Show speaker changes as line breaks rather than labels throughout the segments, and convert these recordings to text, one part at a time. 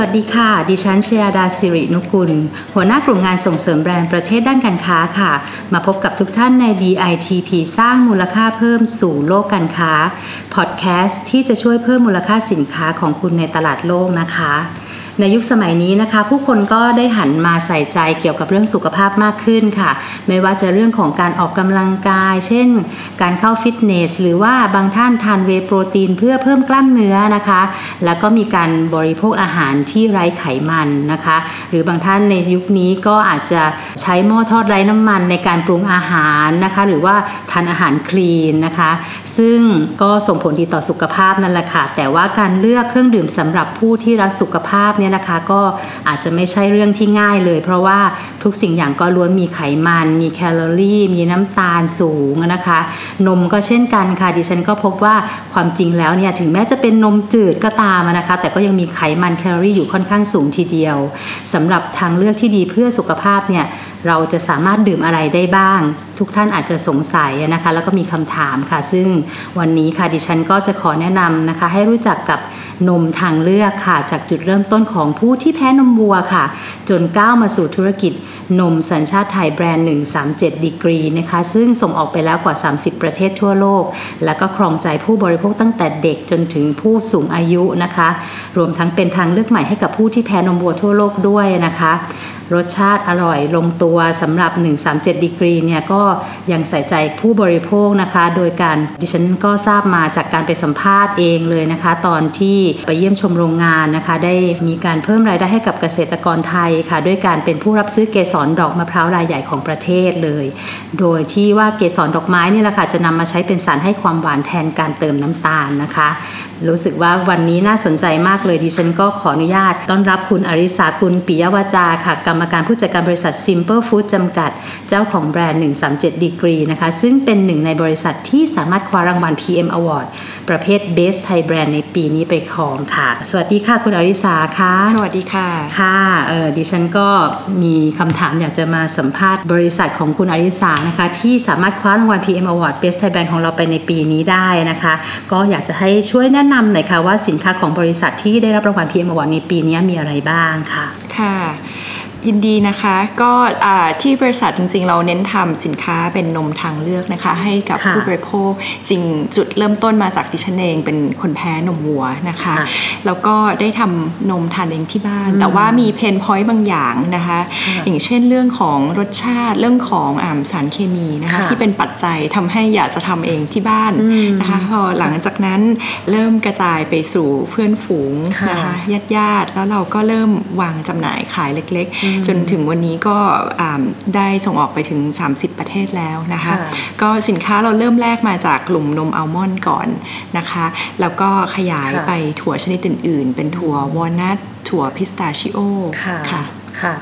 วัสดีค่ะ ดิฉันชยาดาสิรินุกุล หัวหน้ากลุ่มงานส่งเสริมแบรนด์ประเทศด้านการค้าค่ะ มาพบกับทุกท่านใน DITP สร้างมูลค่าเพิ่มสู่โลกการค้า พอดแคสต์ที่จะช่วยเพิ่มมูลค่าสินค้าของคุณในตลาดโลกนะคะ ในยุคสมัยนี้นะคะ ผู้คนก็ได้หันมาใส่ใจเกี่ยวกับเรื่องสุขภาพมากขึ้นค่ะ ไม่ว่าจะเรื่องของการออกกำลังกาย เช่น การเข้าฟิตเนส หรือว่าบางท่านทานเวโปรตีนเพื่อเพิ่มกล้ามเนื้อนะคะ แล้วก็มีการบริโภคอาหารที่ไร้ไขมันนะคะ หรือบางท่านในยุคนี้ก็อาจจะใช้หม้อทอดไร้น้ำมันในการปรุงอาหารนะคะ หรือว่าทานอาหารคลีนนะคะ ซึ่งก็ส่งผลดีต่อสุขภาพนั่นแหละค่ะแต่ว่าการเลือกเครื่องดื่มสำหรับผู้ที่รักสุขภาพเนี่ยนะคะก็อาจจะไม่ใช่เรื่องที่ง่ายเลย เพราะว่าทุกสิ่งอย่างก็ล้วนมีไขมัน มีแคลอรี่ มีน้ำตาลสูงนะคะ นมก็เช่นกันค่ะดิฉันก็พบว่าความจริงแล้วเนี่ยถึงแม้จะเป็นนมจืดก็ตามนะคะ แต่ก็ยังมีไขมันแคลอรี่อยู่ค่อนข้างสูงทีเดียวสำหรับทางเลือกที่ดีเพื่อสุขภาพเนี่ยเราจะสามารถดื่มอะไรได้บ้าง ทุกท่านอาจจะสงสัยนะคะ แล้วก็มีคำถามค่ะ ซึ่งวันนี้ค่ะดิฉันก็จะขอแนะนำนะคะ ให้รู้จักกับนมทางเลือกค่ะ จากจุดเริ่มต้นของผู้ที่แพ้นมวัวค่ะ จนก้าวมาสู่ธุรกิจนมสัญชาติไทยแบรนด์ 137 ดีกรีนะคะ ซึ่งส่งออกไปแล้วกว่า 30 ประเทศทั่วโลก แล้วก็ครองใจผู้บริโภคตั้งแต่เด็กจนถึงผู้สูงอายุนะคะ รวมทั้งเป็นทางเลือกใหม่ให้กับผู้ที่แพ้นมวัวทั่วโลกด้วยนะคะ รสชาติอร่อยลงตัวสำหรับ 137 ดีกรีเนี่ยก็ยังใส่ใจผู้บริโภคนะคะ โดยการดิฉันก็ทราบมาจากการไปสัมภาษณ์เองเลยนะคะ ตอนที่ไปเยี่ยมชมโรงงานนะคะ ได้มีการเพิ่มรายได้ให้กับเกษตรกรไทยค่ะ ด้วยการเป็นผู้รับซื้อเกสรดอกมะพร้าวรายใหญ่ของประเทศเลย โดยที่ว่าเกสรดอกไม้นี่แหละค่ะจะนำมาใช้เป็นสารให้ความหวานแทนการเติมน้ำตาลนะคะ รู้สึกว่าวันนี้น่าสนใจมากเลยดิฉันก็ขออนุญาตต้อนรับคุณอริสากุลปิยวาจาค่ะกรรมการผู้จัดการบริษัท Simple Food จำกัด เจ้าของแบรนด์ 137ดีกรีนะคะ ซึ่งเป็นหนึ่งในบริษัทที่สามารถคว้ารางวัล PM Award ประเภท Best Thai Brand ในปีนี้ไปครองค่ะ สวัสดีค่ะคุณอริสาค่ะ
สวัสดีค่ะ
ค่ะเออดิฉันก็มีคำถามอยากจะมาสัมภาษณ์บริษัทของคุณอริสานะคะ ที่สามารถคว้ารางวัล PM Award Best Thai Brand ของเราไปในปีนี้ได้นะคะ ก็อยากจะให้ช่วยแนะนำหน่อยค่ะว่าสินค้าของบริษัทที่ได้รับรางวัล PM Award ในปีนี้มีอะไรบ้างค่ะ
ค่ะ ยินดีนะคะก็ที่บริษัทจริง ๆ เราเน้นทำสินค้าเป็นนมทางเลือกนะคะ ให้กับ
ค่ะ
ผู้บริโภคจริงจุดเริ่มต้นมาจากดิฉันเองเป็นคนแพ้นมวัวนะคะ
ค่ะ
แล้วก็ได้ทำนมทานเองที่บ้าน
อืม
แต่ว่ามีเพนพอยต์บางอย่างนะคะ
ค่ะ
อย่างเช่นเรื่องของรสชาติเรื่องของอาสารเคมีนะคะ
ค่ะ
ที่เป็นปัจจัยทำให้อยากจะทำเองที่บ้าน
อืม
นะคะพอหลังจากนั้นเริ่มกระจายไปสู่เพื่อนฝูง
ค่ะ
นะคะญาติญาติๆแล้วเราก็เริ่มวางจำหน่ายขายเล็ก
อืม
ๆจนถึงวันนี้ก็อ่าได้ส่งออกไปถึง 30 ประเทศแล้วนะคะ
ค่ะ
ก็สินค้าเราเริ่มแรกมาจากกลุ่มนมอัลมอนด์ก่อนนะคะ แล้วก็ขยาย
ค่ะ
ไปถั่วชนิดอื่น ๆ เป็นถั่ววอลนัทถั่วพิสตาชิโอ
ค่ะ
ค่ะ
ค่ะ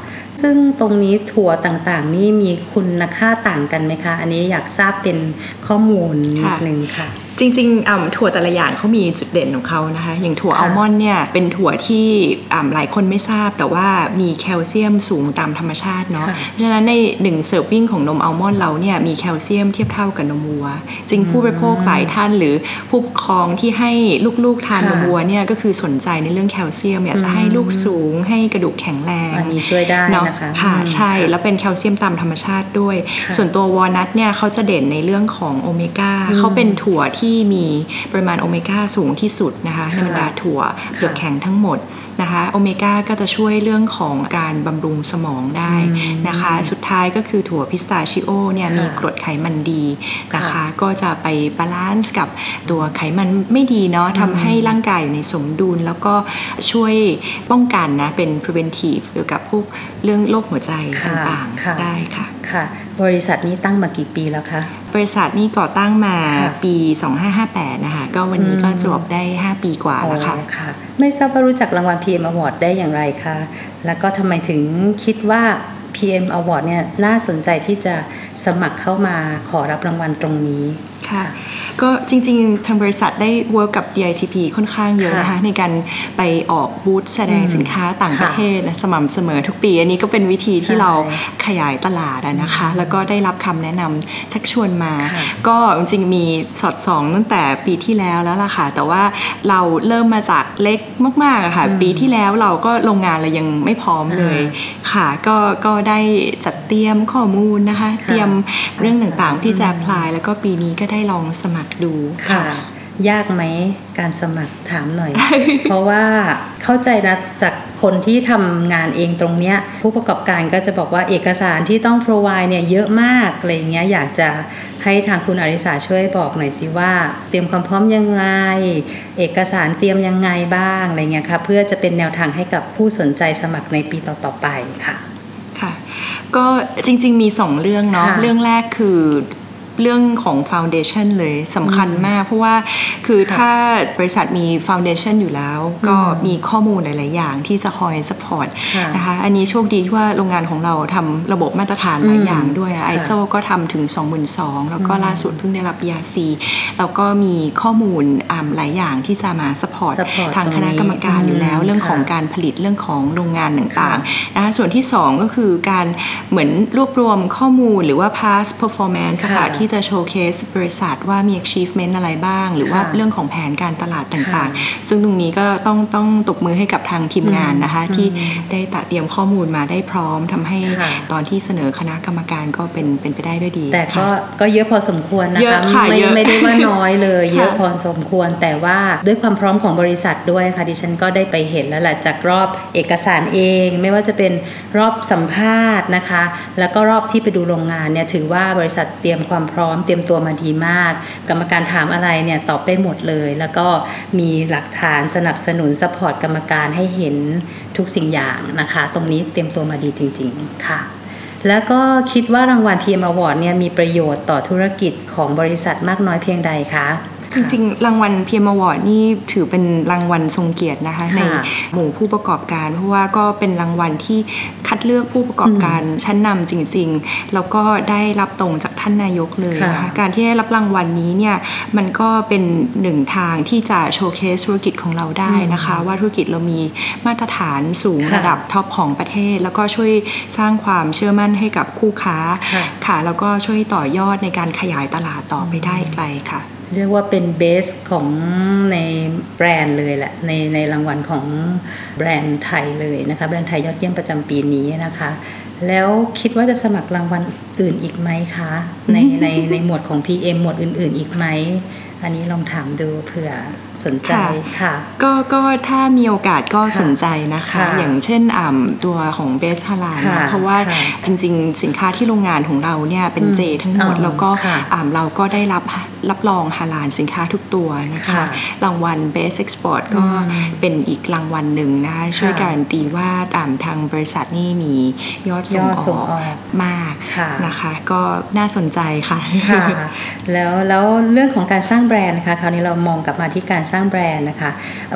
ซึ่งตรงนี้ถั่วต่างๆ นี่มีคุณค่าต่างกันไหมคะ อันนี้อยากทราบเป็นข้อมูลนิด
ค่ะ
นึงค่ะ
จริงๆอ่ำถั่วแต่ละอย่างเขามีจุดเด่นของเขานะคะ อย่างถั่ว
ค่ะ
อัลมอนด์เนี่ยเป็นถั่วที่อ่ำหลายคนไม่ทราบ แต่ว่ามีแคลเซียมสูงตามธรรมชาติเนาะ
ค่ะ
เพราะฉะนั้นในหนึ่ง serving ของนมอัลมอนด์เราเนี่ยมีแคลเซียมเทียบเท่ากับนมวัว จริงผู้บริโภคหลายท่านหรือผู้ปกครองที่ให้ลูกๆทาน
ค่ะ
นมวัวเนี่ยก็คือสนใจในเรื่องแคลเซียมอยากจะให้ลูกสูงให้กระดูกแข็งแรง
อันนี้ช่วยได้
เนาะ
นะคะ
ค่ะ
อืม
ใช่แล้วเป็นแคลเซียมตามธรรมชาติด้วย
ค่ะ
ส่วนตัววอลนัทเนี่ยเขาจะเด่นในเรื่องของโอเมก้าเขาเป็นถั่วที่มีปริมาณโอเมก้าสูงที่สุดนะคะในบรรดาถั่วเปลือกแข็งทั้งหมดนะคะโอเมก้าก็จะช่วยเรื่องของการบำรุงสมองได้นะคะ สุดท้ายก็คือถั่วพิสตาชิโอเนี่ย
ค่ะ
มีกรดไขมันดีนะคะ
ค่ะ
ก็จะไป balance กับตัวไขมันไม่ดีเนาะทำให้ร่างกายอยู่ในสมดุล แล้วก็ช่วยป้องกันนะเป็น preventive เกี่ยวกับพวกเรื่องโรคหัวใจ
ค่ะ
ต่าง
ค่ะ
ๆได้ค่ะ
ค่ะ บริษัทนี้ตั้งมากี่ปีแล้วคะ
บริษัทนี้ก่อตั้งมา
ค่ะ
ปี 2558 นะคะ ก็วันนี้
อืม
ก็จบได้ 5 ปีกว่าแล้วค่ะ
อ๋อค่ะ ไม่ทราบว่ารู้จักรางวัล PM Award ได้อย่างไรคะ แล้วก็ทำไมถึงคิดว่า PM Award เนี่ยน่าสนใจที่จะสมัครเข้ามาขอรับรางวัลตรงนี้
ค่ะก็จริงๆ ทางบริษัทได้เวิร์กกับ DITP ค่อนข้างเยอะนะคะ
ค่ะ
ในการไปออกบูธแสดง
อืม
สินค้าต่าง
ค่ะ
ประเทศนะสม่ำเสมอทุกปี อันนี้ก็เป็นวิธีที่
ใช่
เราขยายตลาดอะนะคะ แล้วก็ได้รับคำแนะนำชักชวนมา
ค่ะ
ก็จริงๆ มีสอดส่องตั้งแต่ปีที่แล้วแล้วล่ะค่ะ แต่ว่าเราเริ่มมาจากเล็กมากๆอะค่ะ
อืม
ปีที่แล้วเราก็โรงงานเรายังไม่พร้อมเลยค่ะ ก็ก็ได้จัดเตรียมข้อมูลนะคะ
ค่ะ
เตรียมเรื่องต่างๆที่จะพลายแล้วก็ปีนี้ก็ได้ลองสมัครดู
ค่ะ ยากไหมการสมัครถามหน่อย เพราะว่าเข้าใจนะจากคนที่ทำงานเองตรงเนี้ยผู้ประกอบการก็จะบอกว่าเอกสารที่ต้อง provide เนี่ยเยอะมากอะไรอย่างเงี้ยอยากจะให้ทางคุณอริสาช่วยบอกหน่อยสิว่า เตรียมความพร้อมยังไง เอกสารเตรียมยังไงบ้างอะไรเงี้ยค่ะเพื่อจะเป็นแนวทางให้กับผู้สนใจสมัครในปีต่อๆไปค่ะ
ค่ะ ก็จริง ๆ มีสองเรื่องเนาะ
ค่ะ
เรื่องแรกคือ เรื่องของ Foundation เลยสำคัญมาก เพราะว่าคือ
ค่ะ
ถ้าบริษัทมี Foundation อยู่แล้ว ก็
อืม
มีข้อมูลหลาย ๆ อย่างที่จะคอย support
ค่ะ
นะคะอันนี้โชคดีที่ว่าโรงงานของเราทำระบบมาตรฐานหลาย
อืม
อย่างด้วยอะ
ค่ะ
ISO ก็ทำถึง 22,000 แล้วก็
อืม
ล่าสุดเพิ่งได้รับ BRC แล้วก็มีข้อมูลอ่าหลายอย่างที่จะมา support
support
ทางคณะกรรมการอยู่แล้ว
อืม
เรื่องของ
ค่ะ
การผลิตเรื่องของโรงงานต่าง
ค่ะ
ๆนะคะส่วนที่ 2 ก็คือการเหมือนรวบรวมข้อมูลหรือว่า past performance
ค่ะ
ค่ะที่จะโชว์เคสบริษัทว่ามี achievement อะไรบ้าง หรือว่า
ค่ะ
เรื่องของแผนการตลาดต่าง
ค่ะ
ๆซึ่งตรงนี้ก็ต้องต้องตบมือให้กับทางทีมงานนะคะ
อืม
ที่ได้ตัดเตรียมข้อมูลมาได้พร้อมทำให้
ค่ะ
ตอนที่เสนอคณะกรรมการก็เป็นเป็นไปได้ด้วยดี
แต่ก็
ค่ะ
ก็เยอะพอสมควรนะ
เย
คะ
อะค่ะ
ไม่
เยอะ
ไม่ได้ว่าน้อยเลย
ค่ะ
เยอะพอสมควร แต่ว่าด้วยความพร้อมของบริษัทด้วยค่ะดิฉันก็ได้ไปเห็นแล้วแหละจากรอบเอกสารเอง ไม่ว่าจะเป็นรอบสัมภาษณ์นะคะ แล้วก็รอบที่ไปดูโรงงานเนี่ยถือว่าบริษัทเตรียมความพร้อมเตรียมตัวมาดีมาก กรรมการถามอะไรเนี่ยตอบได้หมดเลย แล้วก็มีหลักฐานสนับสนุนสปอร์ตกรรมการให้เห็นทุกสิ่งอย่างนะคะ ตรงนี้เตรียมตัวมาดีจริง ๆ ค่ะ แล้วก็คิดว่ารางวัล PM Award เนี่ยมีประโยชน์ต่อธุรกิจของบริษัทมากน้อยเพียงใดคะ
จริงๆ รางวัล PM Award นี่ถือเป็นรางวัลทรงเกียรตินะคะใน
ค่ะ
หมู่ผู้ประกอบการ เพราะว่าก็เป็นรางวัลที่คัดเลือกผู้ประกอบการชั้นนำจริง ๆ แล้วก็ได้รับตรงจากท่านนายกเลยนะคะ
ค่ะ
การที่ได้รับรางวัลนี้เนี่ยมันก็เป็นหนึ่งทางที่จะ showcase ธุรกิจของเราได้นะคะ ว่าธุรกิจเรามีมาตรฐานสูง
ค่ะ
ระดับ top ของประเทศ แล้วก็ช่วยสร้างความเชื่อมั่นให้กับคู่ค้า
ค่ะ
ค่ะแล้วก็ช่วยต่อยอดในการขยายตลาดต่อไปได้ไกลค่ะ
เรียกว่าเป็น best ของในแบรนด์เลยแหละในในรางวัลของแบรนด์ไทยเลยนะคะแบรนด์ไทยยอดเยี่ยมประจำปีนี้นะคะ แล้วคิดว่าจะสมัครรางวัลอื่นอีกไหมคะ ในในในหมวดของ PM หมวดอื่น ๆ อีกไหมอันนี้ลองถามดูเผื่อสนใจ
ค่ะ
ค่ะ
ก็ก็ถ้ามีโอกาสก็
ค่ะ
สนใจนะคะ
ค่ะ
อย่างเช่นอ่ำตัวของเบสฮาลาล
ค่ะ
เพราะว่า
ค่ะ
จริงๆ สินค้าที่โรงงานของเราเนี่ยเป็น
อืม
เจทั้งหมด
อ๋อ
แล้วก็
ค่ะ
อ่ำเราก็ได้รับ รับรองฮาลาลสินค้าทุกตัวนะคะ
ค่ะ
รางวัล Best Export ก็
อืม
เป็นอีกรางวัลหนึ่งนะคะช่วย
ค่ะ
การันตีว่าอ่ำทางบริษัทนี่มียอดส่ง
ยอดส่
องอก
ออก
มาก
ค่ะ
นะคะก็น่าสนใจค่ะ
ค่ะแล้วแล้วเรื่องของการสร้างแบรนด์นะคะคราวนี้เรามองกลับมาที่การสร้างแบรนด์นะคะ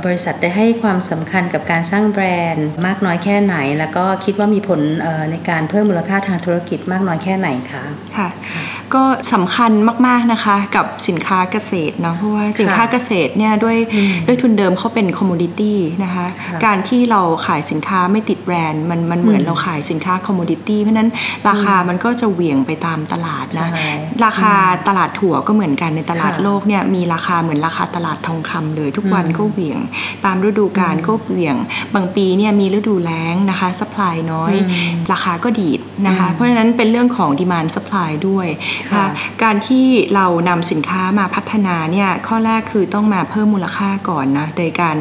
บริษัทได้ให้ความสำคัญกับการสร้างแบรนด์ มากน้อยแค่ไหน แล้วก็คิดว่ามีผลเอ่อในการเพิ่มมูลค่าทางธุรกิจมากน้อยแค่ไหนคะ
ค่ะก็สำคัญมากๆนะคะกับสินค้าเกษตรเนาะเพราะว่าสินค้าเกษตรเนี่ยด้วย
อืม
ด้วยทุนเดิมเขาเป็นคอมมูดิตี้นะคะ
ค่ะ
การที่เราขายสินค้าไม่ติดแบรนด์มันมันเหมือน
อืม
เราขายสินค้าคอมมูดิตี้เพราะฉะนั้นราคามันก็จะเหวี่ยงไปตามตลาดนะ
ใช่
ราคาตลาดถั่วก็เหมือนกันในตลาด
ค่ะ
โลกเนี่ยมีราคาเหมือนราคาตลาดทองคำเลย ทุกวัน
อืม
ก็เหวี่ยง ตามฤดูกาลก็เหวี่ยง บางปีเนี่ยมีฤดูแล้งนะคะสป라이น้อย
อืม
ราคาก็ดีดนะคะ
อืม
เพราะฉะนั้นเป็นเรื่องของ demand supply ด้วย
ค่ะ
นะคะการที่เรานำสินค้ามาพัฒนาเนี่ยข้อแรกคือต้องมาเพิ่มมูลค่าก่อนนะโดยการ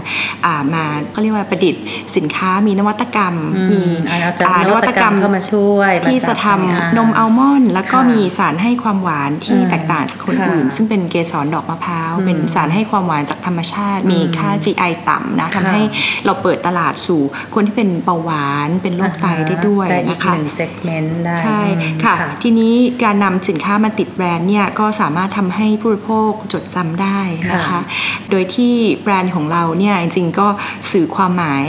อ่ามาเขาเรียกว่าประดิษฐ์สินค้ามีนวัตกรรม
อื
มี
อ่าเอาจาก
อ่าน
วัตกรรมเข้ามาช่วย
ที่จะทำ
อ่าน
มอัลมอนด์แล้วก็
ค่ะ
มีสารให้ความหวานที่
อืม
แตกต่างจากคน
ค่ะ
อื่น ซึ่งเป็นเกสรดอกมะพร้าว
อืม
เป็นสารให้ความหวานจากธรรมชาติ
อืม
มีค่า GI ต่ำนะ
ค่ะ
ทำให้เราเปิดตลาดสู่คนที่เป็นเบาหวานเป็นโรคไตได้ด้วย
ได้อีก
นะคะ
หนึ่งเซกเมนต์ได้
ใช่
อืม
ค่ะ ทีนี้การนำสินค้ามาติดแบรนด์เนี่ยก็สามารถทำให้ผู้บริโภคจดจำได้นะคะ
ค่ะ
โดยที่แบรนด์ของเราเนี่ยจริงๆก็สื่อความหมาย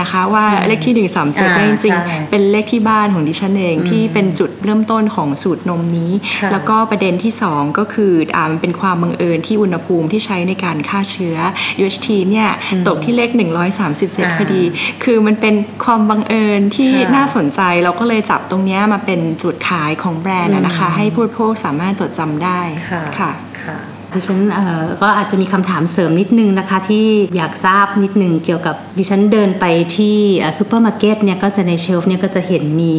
นะคะ ว่า
อืม
เลขที่ 137เนี่ย
อ่า
จริง
ใช่
ๆเป็นเลขที่บ้านของดิฉันเอง
อืม
ที่เป็นจุดเริ่มต้นของสูตรนมนี้
ค่ะ
แล้วก็ประเด็นที่ 2 ก็คืออ่ามันเป็นความบังเอิญที่อุณหภูมิที่ใช้ในการฆ่าเชื้อ UHT เนี่ยตกที่เลข 137พอดี คือมันเป็นความบังเอิญที่
ค่ะ
น่าสนใจเราก็เลยจับตรงเนี้ยมาเป็นจุดขายของแบรนด์อะนะคะ ให้ผู้บริโภคสามารถจดจำได้
ค่ะ
ค่ะ
ดิฉันก็อาจจะมีคำถามเสริมนิดนึงนะคะที่อยากทราบนิดนึงเกี่ยวกับดิฉันเดินไปที่ซูเปอร์มาร์เก็ตเนี่ยก็จะใน shelf เนี่ยก็จะเห็นมี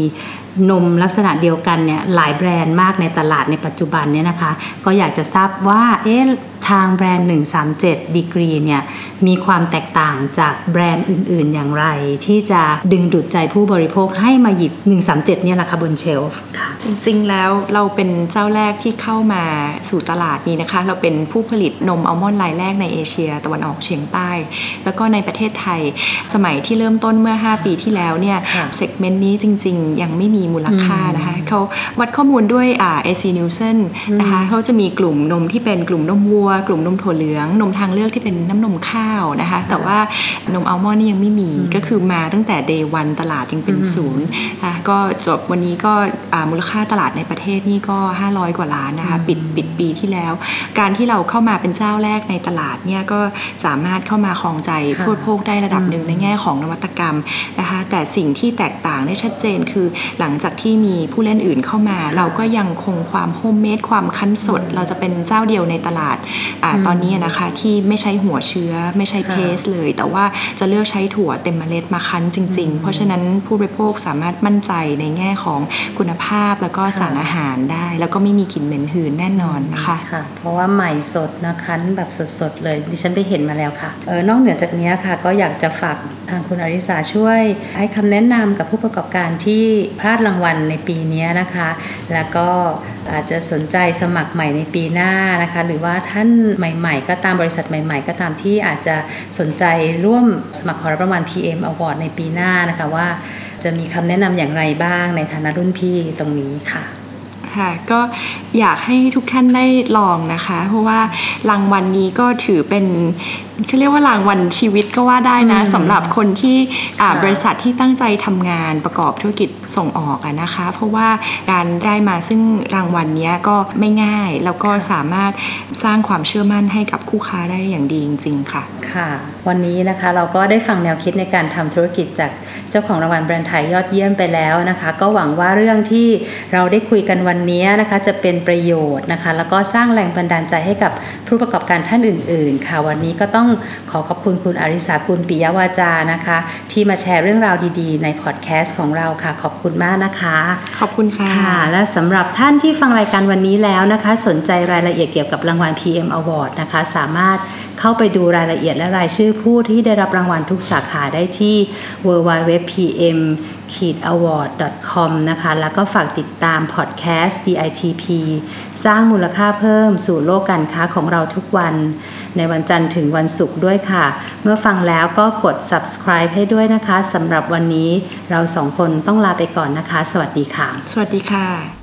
นมลักษณะเดียวกันเนี่ยหลายแบรนด์มากในตลาดในปัจจุบันเนี่ยนะคะ ก็อยากจะทราบว่าเอ๊ะทางแบรนด์ 137 ดีกรีเนี่ยมีความแตกต่างจากแบรนด์อื่น ๆ อย่างไร ที่จะดึงดูดใจผู้บริโภคให้มาหยิบ 137 เนี่ยแหละค่ะบน shelf ค่ะ่ะ
จริงๆ แล้วเราเป็นเจ้าแรกที่เข้ามาสู่ตลาดนี้นะคะ เราเป็นผู้ผลิตนมอัลมอนด์รายแรกในเอเชีย ตะวันออกเฉียงใต้ แล้วก็ในประเทศไทย สมัยที่เริ่มต้นเมื่อ 5 ปีที่แล้วเนี่ย
ค่ะ
เซกเมนต์นี้จริง ๆ ยังไม่มีมูลค่านะคะเขาวัดข้อมูลด้วยอ่า AC Nielsen นะคะเขาจะมีกลุ่มนมที่เป็นกลุ่มนมวัว กลุ่มนมถั่วเหลือง นมทางเลือกที่เป็นน้ำนมข้าวนะคะ แต่ว่านมอัลมอนด์นี่ยังไม่มีก็คือมาตั้งแต่ day one ตลาดยังเป็นศูนย์นะคะก็จบวันนี้ก็อ่ามูลค่าตลาดในประเทศนี่ก็ 500 กว่าล้านนะคะปิดปิดปีที่แล้ว การที่เราเข้ามาเป็นเจ้าแรกในตลาดเนี่ยก็สามารถเข้ามาครองใจ
ค่ะ
ผู้บริโภคได้ระดับหนึ่งในแง่ของนวัตกรรมนะคะแต่สิ่งที่แตกต่างได้ชัดเจนคือหลังจากที่มีผู้เล่นอื่นเข้ามา เราก็ยังคงความโฮมเมดความคั้นสด เราจะเป็นเจ้าเดียวในตลาดอาตอนนี้นะคะที่ไม่ใช้หัวเชื้อไม่ใช้ paste เลย แต่ว่าจะเลือกใช้ถั่วเต็มเมล็ดมาคั้นจริง ๆ เพราะฉะนั้นผู้บริโภคสามารถมั่นใจในแง่ของคุณภาพแล้วก็สารอาหารได้ แล้วก็ไม่มีกลิ่นเหม็นหืนแน่นอนนะคะ
ค่ะ เพราะว่าใหม่สดนะคั้นแบบสดๆเลยดิฉันไปเห็นมาแล้วค่ะเออนอกเหนือจากนี้ค่ะ ก็อยากจะฝากทางคุณอริสาช่วย ให้คำแนะนำกับผู้ประกอบการที่พลาดรางวัลในปีนี้นะคะ แล้วก็อาจจะสนใจสมัครใหม่ในปีหน้านะคะ หรือว่าท่านใหม่ๆ ก็ตามบริษัทใหม่ ๆ ก็ตามที่อาจจะสนใจร่วมสมัครขอรับรางวัล PM Award ในปีหน้านะคะว่าจะมีคำแนะนำอย่างไรบ้างในฐานะรุ่นพี่ตรงนี้ค่ะ
ค่ะก็อยากให้ทุกท่านได้ลองนะคะ เพราะว่ารางวัลนี้ก็ถือเป็นเขาเรียกว่ารางวัลชีวิตก็ว่าได้นะสำหรับคนที่อ่า
ค่ะ
บริษัทที่ตั้งใจทำงานประกอบธุรกิจส่งออกอะนะคะ เพราะว่าการได้มาซึ่งรางวัลเนี้ยก็ไม่ง่ายแล้วก็สามารถสร้างความเชื่อมั่นให้กับคู่ค้าได้อย่างดีจริง ๆ ค่ะ
ค่ะ วันนี้นะคะเราก็ได้ฟังแนวคิดในการทำธุรกิจจากเจ้าของรางวัลแบรนด์ไทยยอดเยี่ยมไปแล้วนะคะ ก็หวังว่าเรื่องที่เราได้คุยกันวันนี้นะคะ จะเป็นประโยชน์นะคะ แล้วก็สร้างแรงบันดาลใจให้กับผู้ประกอบการท่านอื่น ๆ ค่ะ วันนี้ก็ต้องขอขอบคุณคุณอาริสากุลปิยวาจานะคะ ที่มาแชร์เรื่องราวดีๆ ในพอดแคสต์ของเราค่ะ ขอบคุณมากนะคะ
ขอบคุณค่ะ
ค่ะและสำหรับท่านที่ฟังรายการวันนี้แล้วนะคะ สนใจรายละเอียดเกี่ยวกับรางวัล PM Award นะคะ สามารถเข้าไปดูรายละเอียดและรายชื่อผู้ที่ได้รับรางวัลทุกสาขาได้ที่ www.pm award.com นะคะ แล้วก็ฝากติดตามพอดแคสต์ DITP สร้างมูลค่าเพิ่มสู่โลกการค้าของเราทุกวัน ในวันจันทร์ถึงวันศุกร์ด้วยค่ะ เมื่อฟังแล้วก็กด subscribe ให้ด้วยนะคะสำหรับวันนี้เราสองคนต้องลาไปก่อนนะคะ สวัสดีค่ะ
สวัสดีค่ะ